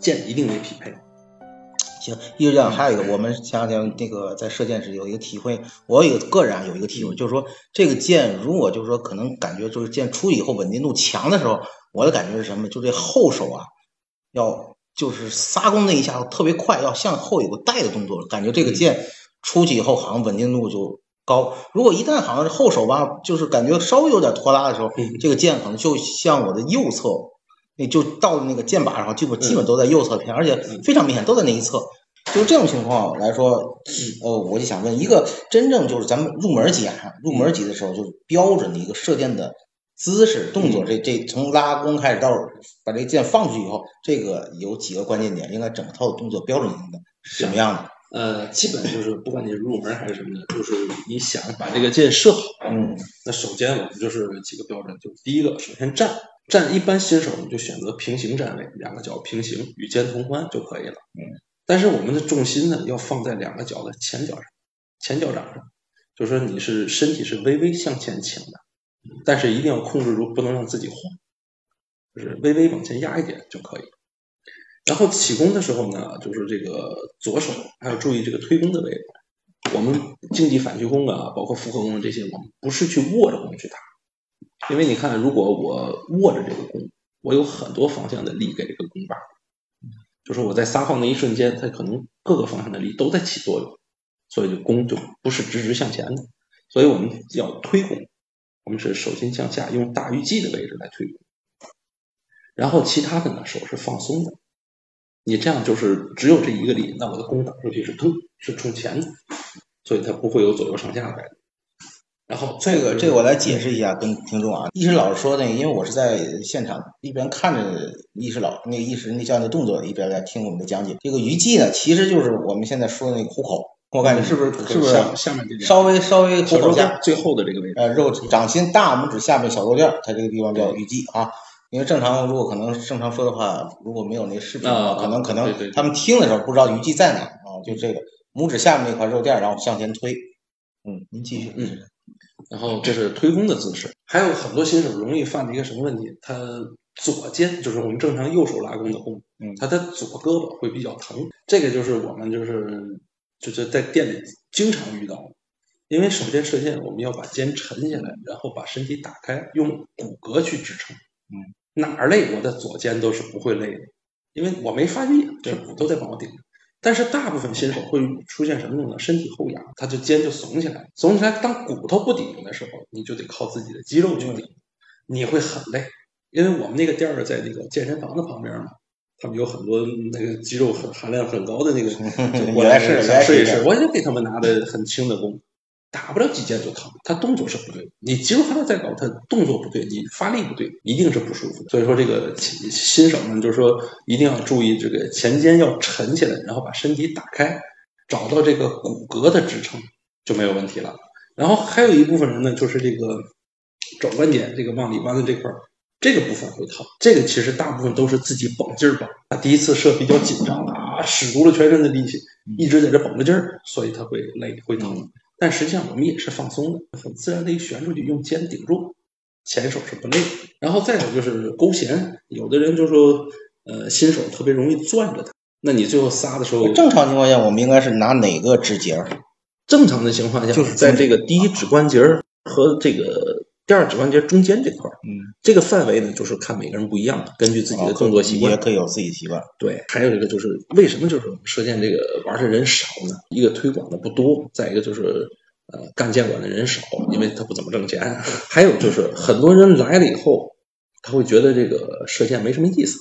剑一定得匹配。行，一直讲还有一个，我们前两天那个在射箭时有一个体会，我有个个人啊有一个体会，就是说这个箭如果就是说可能感觉就是箭出去以后稳定度强的时候，我的感觉是什么？就这后手啊，要就是撒弓那一下特别快，要向后有个带的动作，感觉这个箭出去以后好像稳定度就高。如果一旦好像是后手吧，就是感觉稍微有点拖拉的时候，这个箭可能就向我的右侧。那就到了那个箭靶上，基本基本都在右侧偏，而且非常明显都在那一侧。就这种情况来说，呃，我就想问一个真正就是咱们入门级啊，入门级的时候就是标准的一个射箭的姿势动作，这这从拉弓开始到把这个箭放出去以后，这个有几个关键点，应该整套的动作标准性的什么样的？呃，基本就是不管你入门还是什么的，就是你想把这个箭射好，嗯，那首先我们就是几个标准，就第一个，首先站。站一般新手你就选择平行站位，两个脚平行与肩同宽就可以了。嗯，但是我们的重心呢要放在两个脚的前脚上，前脚掌上，就是说你是身体是微微向前倾的，但是一定要控制住，不能让自己晃，就是微微往前压一点就可以。然后起弓的时候呢，就是这个左手还要注意这个推弓的位置。我们竞技反曲弓啊，包括复合弓这些，我们不是去握着弓去打。因为你看，如果我握着这个弓，我有很多方向的力给这个弓把，就是我在撒放那一瞬间，它可能各个方向的力都在起作用，所以就弓就不是直直向前的。所以我们要推弓，我们是手心向下，用大鱼际的位置来推弓，然后其他的呢手是放松的。你这样就是只有这一个力，那我的弓打出去是突是冲前的，所以它不会有左右上下摆的。然后这个这个我来解释一下，跟听众啊，易师老师说那个，因为我是在现场一边看着易师老那个易师那教练的动作，一边在听我们的讲解。这个鱼际呢，其实就是我们现在说的那个虎口，我感觉是不是是不是下面这个稍微稍微虎口下最后的这个位置？呃，肉掌心大拇指下面小肉垫，它这个地方叫鱼际啊。因为正常如果可能正常说的话，如果没有那视频的话，可能可能他们听的时候不知道鱼际在哪啊，就这个拇指下面那块肉垫，然后向前推。嗯，您继续。嗯。然后这是推弓的姿势，还有很多新手容易犯的一个什么问题？他左肩就是我们正常右手拉弓的弓，嗯，他的左胳膊会比较疼。这个就是我们就是就是在店里经常遇到的。因为首先射箭我们要把肩沉下来，然后把身体打开，用骨骼去支撑。嗯，哪儿累我的左肩都是不会累的，因为我没发力，这骨头在帮我顶着。但是大部分新手会出现什么呢？身体后仰，他就肩就耸起来，耸起来。当骨头不顶的时候，你就得靠自己的肌肉去顶，你会很累。因为我们那个店儿在那个健身房的旁边嘛，他们有很多那个肌肉很含量很高的那个，我来试试一试，我就给他们拿的很轻的弓。打不了几箭就疼，他动作是不对，你肌肉含量再高，他动作不对，你发力不对，一定是不舒服的。所以说这个新手们就是说一定要注意这个前肩要沉起来，然后把身体打开，找到这个骨骼的支撑就没有问题了。然后还有一部分人呢，就是这个 肘关节这个往里弯的这块这个部分会疼。这个其实大部分都是自己绷劲儿绷，他第一次射比较紧张啊，使足了全身的力气，一直在这绷着劲儿，所以他会累会疼。但实际上我们也是放松的，很自然的一旋出去，用肩顶住，前手是不累。然后再有就是勾弦，有的人就说，呃，新手特别容易攥着它。那你最后撒的时候，正常情况下我们应该是拿哪个指节？正常的情况下就是在这个第一指关节和这个。第二指关节中间这块儿，嗯，这个范围呢，就是看每个人不一样，根据自己的动作习惯，也可以有自己习惯。对，还有一个就是为什么就是射箭这个玩的人少呢？一个推广的不多，再一个就是呃干监管的人少，因为他不怎么挣钱。还有就是很多人来了以后，他会觉得这个射箭没什么意思。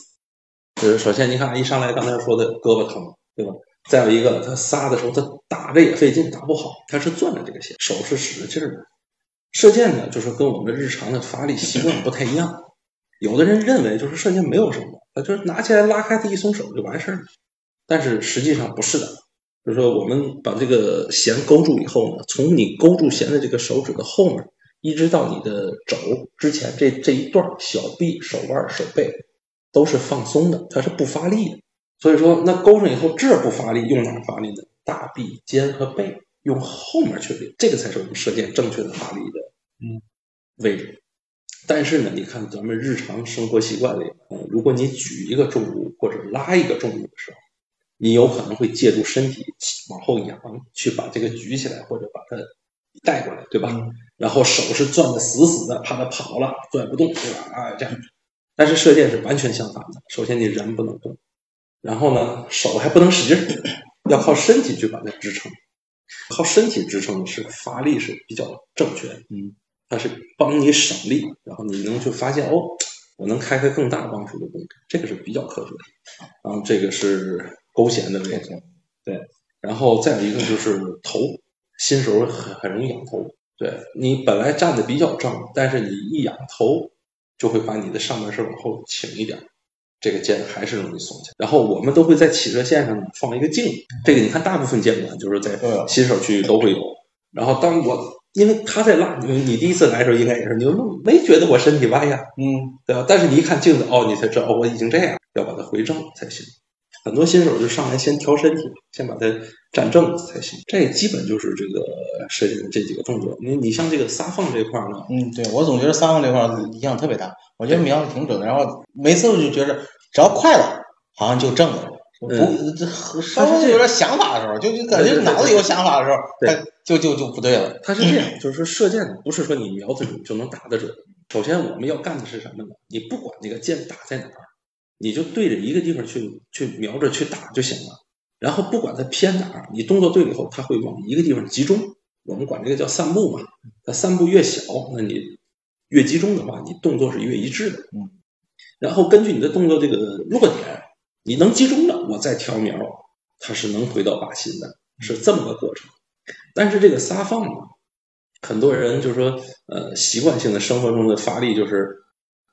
就是首先你看一上来刚才说的胳膊疼，对吧？再有一个他撒的时候他打着也费劲，打不好，他是攥着这个弦，手是使着劲儿的。射箭呢，就是跟我们的日常的发力习惯不太一样。有的人认为就是射箭没有什么，就是拿起来拉开他一松手就完事儿了。但是实际上不是的，就是说我们把这个弦勾住以后呢，从你勾住弦的这个手指的后面，一直到你的肘之前这这一段小臂、手腕、手背都是放松的，它是不发力的。所以说，那勾上以后这儿不发力，用哪儿发力呢？大臂、肩和背用后面去力，这个才是我们射箭正确的发力的嗯位置。但是呢，你看咱们日常生活习惯里，呃，如果你举一个重物或者拉一个重物的时候，你有可能会借助身体往后仰去把这个举起来，或者把它带过来，对吧？嗯然后手是攥得死死的，怕它跑了，拽不动，对吧？啊，这样。但是射箭是完全相反的，首先你人不能动，然后呢，手还不能使劲儿，要靠身体去把它支撑。靠身体支撑是发力是比较正确的，嗯，它是帮你省力，然后你能去发现哦，我能开开更大磅数的弓，这个是比较科学的。然后这个是勾弦的位置，对，然后再有一个就是头，新手很很容易仰头，对你本来站的比较正，但是你一仰头，就会把你的上半身往后倾一点，这个肩还是容易松起来。然后我们都会在起射线上呢放一个镜子，这个你看大部分监管就是在新手区域都会有。然后当我因为他在拉，你你第一次来的时候应该也是，你没觉得我身体歪呀，嗯，对吧？但是你一看镜子，哦，你才知道哦，我已经这样，要把它回正才行。很多新手就上来先调身体，先把它站正才行。这基本就是这个射箭的这几个动作。你你像这个撒放这块儿呢，嗯，对我总觉得撒放这块儿影响特别大，我觉得瞄的挺准的，然后每次我就觉着只要快了，好像就正了。不，这稍微有点想法的时候，就就感觉脑子有想法的时候，它就就就不对了。它是这样，就是说射箭不是说你瞄得准就能打得准。首先我们要干的是什么呢？你不管那个箭打在哪儿，你就对着一个地方去去瞄着去打就行了。然后不管它偏哪儿，你动作对了以后，它会往一个地方集中。我们管这个叫散步嘛。它散步越小，那你越集中的话，你动作是越一致的。嗯。然后根据你的动作这个落点，你能集中了，我再调瞄，它是能回到靶心的，是这么个过程。但是这个撒放呢，很多人就是说，呃，习惯性的生活中的发力就是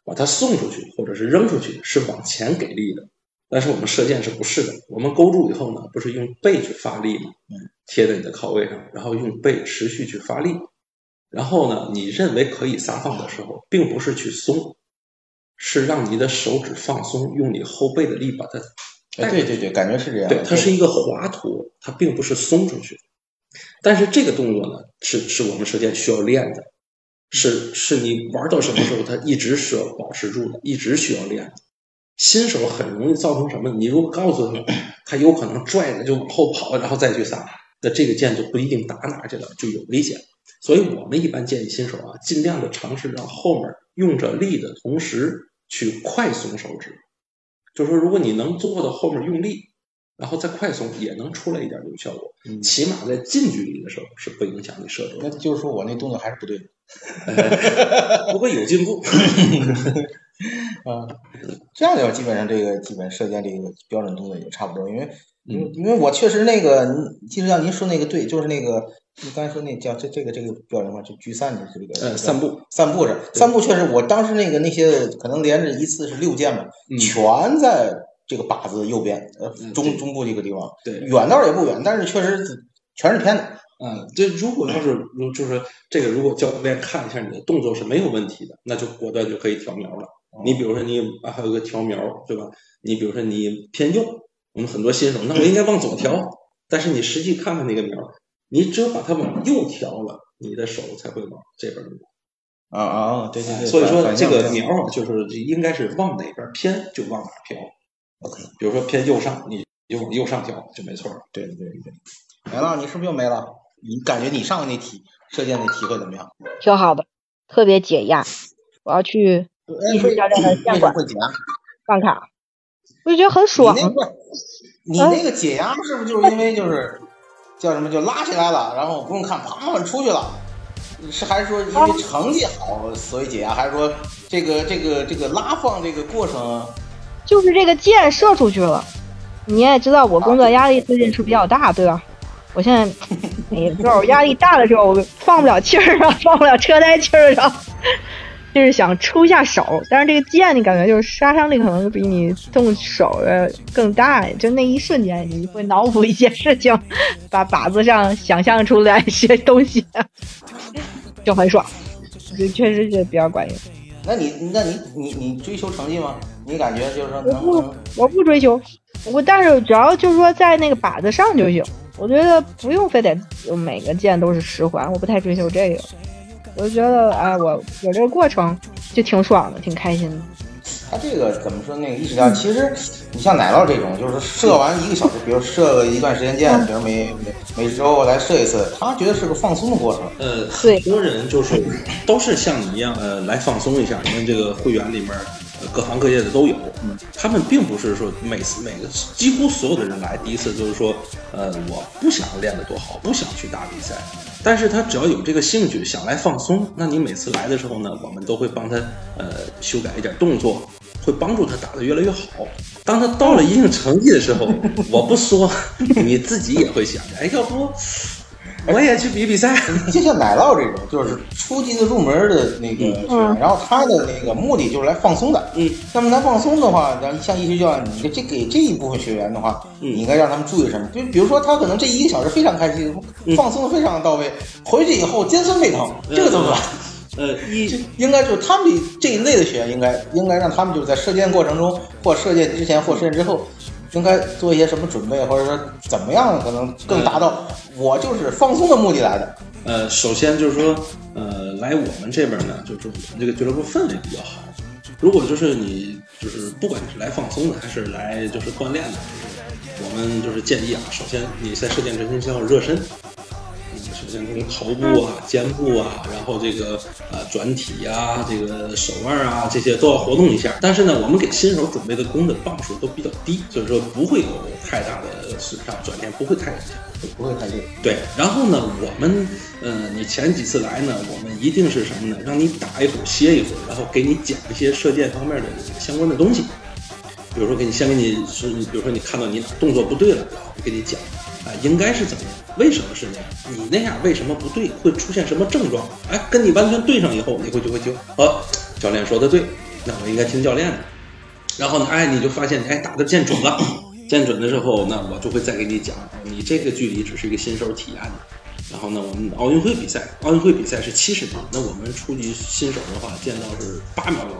把它送出去或者是扔出去，是往前给力的。但是我们射箭是不是的？我们勾住以后呢，不是用背去发力吗？嗯，贴在你的靠位上，然后用背持续去发力。然后呢，你认为可以撒放的时候，并不是去松，是让你的手指放松，用你后背的力把它哎，对对对，感觉是这样。对，它是一个滑脱，它并不是松出去。但是这个动作呢，是是我们射箭需要练的，是是你玩到什么时候，它一直是要保持住的，一直需要练的。新手很容易造成什么？你如果告诉他，他有可能拽着就往后跑，然后再去撒，那这个箭就不一定打哪去了，就有危险。所以我们一般建议新手啊，尽量的尝试让后面用着力的同时去快松手指。就是说，如果你能做到后面用力，然后再快松，也能出来一点这种效果。嗯起码在近距离的时候是不影响你射中那。就是说我那动作还是不对的。不过有进步。啊，这样的话，基本上这个基本射箭这个标准动作也差不多，因为因为嗯因为我确实那个，其实像您说那个对，就是那个你刚才说那叫这这个这个标准化，就聚散的这个呃，散步，散步是散步，确实我当时那个那些可能连着一次是六箭嘛，嗯全在这个靶子右边呃中中部这个地方，对，远倒是也不远，但是确实全是偏的。嗯，这如果要是如就是这个，如果教练看一下你的动作是没有问题的，那就果断就可以调瞄了。你比如说你啊还有个调瞄，对吧？你比如说你偏右，我们很多新手，那我应该往左调，但是你实际看看那个瞄，你只有把它往右调了，你的手才会往这边挪。啊啊，对对对，所以说这个反反向瞄啊，就是应该是往哪边偏就往哪调。OK，比如说偏右上，你就往右上调就没错了。对对对对。没了，你是不是又没了？你感觉你上回那体射箭那体会怎么样？挺好的，特别解压。我要去艺术教练的为什么线馆会解压？办卡，我就觉得很爽你。那个，你那个解压是不是就是因为就是叫什么就拉起来了，然后不用看，啪出去了？是还是说因为成绩好所以解压，还是说这个这个这个拉放这个过程？就是这个箭射出去了。你也知道我工作压力最近是比较大，对吧？我现在有时候压力大的时候，我放不了气儿啊，放不了车胎气儿啊。就是想出一下手，但是这个剑你感觉就是杀伤力可能比你动手的更大，就那一瞬间你会脑补一些事情，把靶子上想象出来一些东西，就很爽，这确实是比较管用。那你那你你你追求成绩吗？你感觉就是说能我不我不追求，我但是只要就是说在那个靶子上就行，我觉得不用非得每个键都是十环，我不太追求这个。我就觉得，哎，我有这个过程就挺爽的，挺开心的。他这个怎么说？那个意识到，其实你像奶酪这种，就是射完一个小时，比如射个一段时间箭，比如每每每周来射一次，他觉得是个放松的过程。呃，很多人就是都是像你一样，呃，来放松一下。因为这个会员里面，呃，各行各业的都有。嗯，他们并不是说每次每个几乎所有的人来第一次就是说，呃，我不想练得多好，不想去打比赛。但是他只要有这个兴趣，想来放松，那你每次来的时候呢，我们都会帮他呃修改一点动作，会帮助他打得越来越好。当他到了一定成绩的时候，我不说，你自己也会想，哎，要不 我也去比比赛。就像奶酪这种，就是初级的入门的那个学员，然后他的那个目的就是来放松的。嗯，那么来放松的话，然后像艺术教练，你这给这一部分学员的话，嗯你应该让他们注意什么？就比如说他可能这一个小时非常开心，放松的非常到位，回去以后肩酸背疼，这个怎么办？呃，一应该就是他们这这一类的学员，应该应该让他们就是在射箭过程中，或射箭之前或射箭之后，应该做一些什么准备，或者说怎么样可能更达到我就是放松的目的来的。呃，首先就是说，呃，来我们这边呢，就是我们这个俱乐部氛围比较好。如果就是你就是不管你是来放松的，还是来就是锻炼的，就是我们就是建议啊，首先你在射箭之前先要热身。嗯首先从头部啊、肩部啊，然后这个呃转体啊、这个手腕啊这些都要活动一下。但是呢，我们给新手准备的弓的磅数都比较低，所以说不会有太大的损伤，转电不会太。不会太累。对，然后呢，我们呃，你前几次来呢，我们一定是什么呢？让你打一会儿，歇一会儿，然后给你讲一些射箭方面的相关的东西。比如说，给你先给你是，比如说你看到你哪动作不对了，然后给你讲啊、应该是怎么样，为什么是那样，你那样为什么不对，会出现什么症状？哎，跟你完全对上以后，你会就会就哦，教练说的对，那我应该听教练的。然后呢，哎，你就发现，哎，打的见准了，见准的时候，那我就会再给你讲，你这个距离只是一个新手体验的。然后呢，我们奥运会比赛，奥运会比赛是七十秒，那我们初级新手的话，见到是八秒钟，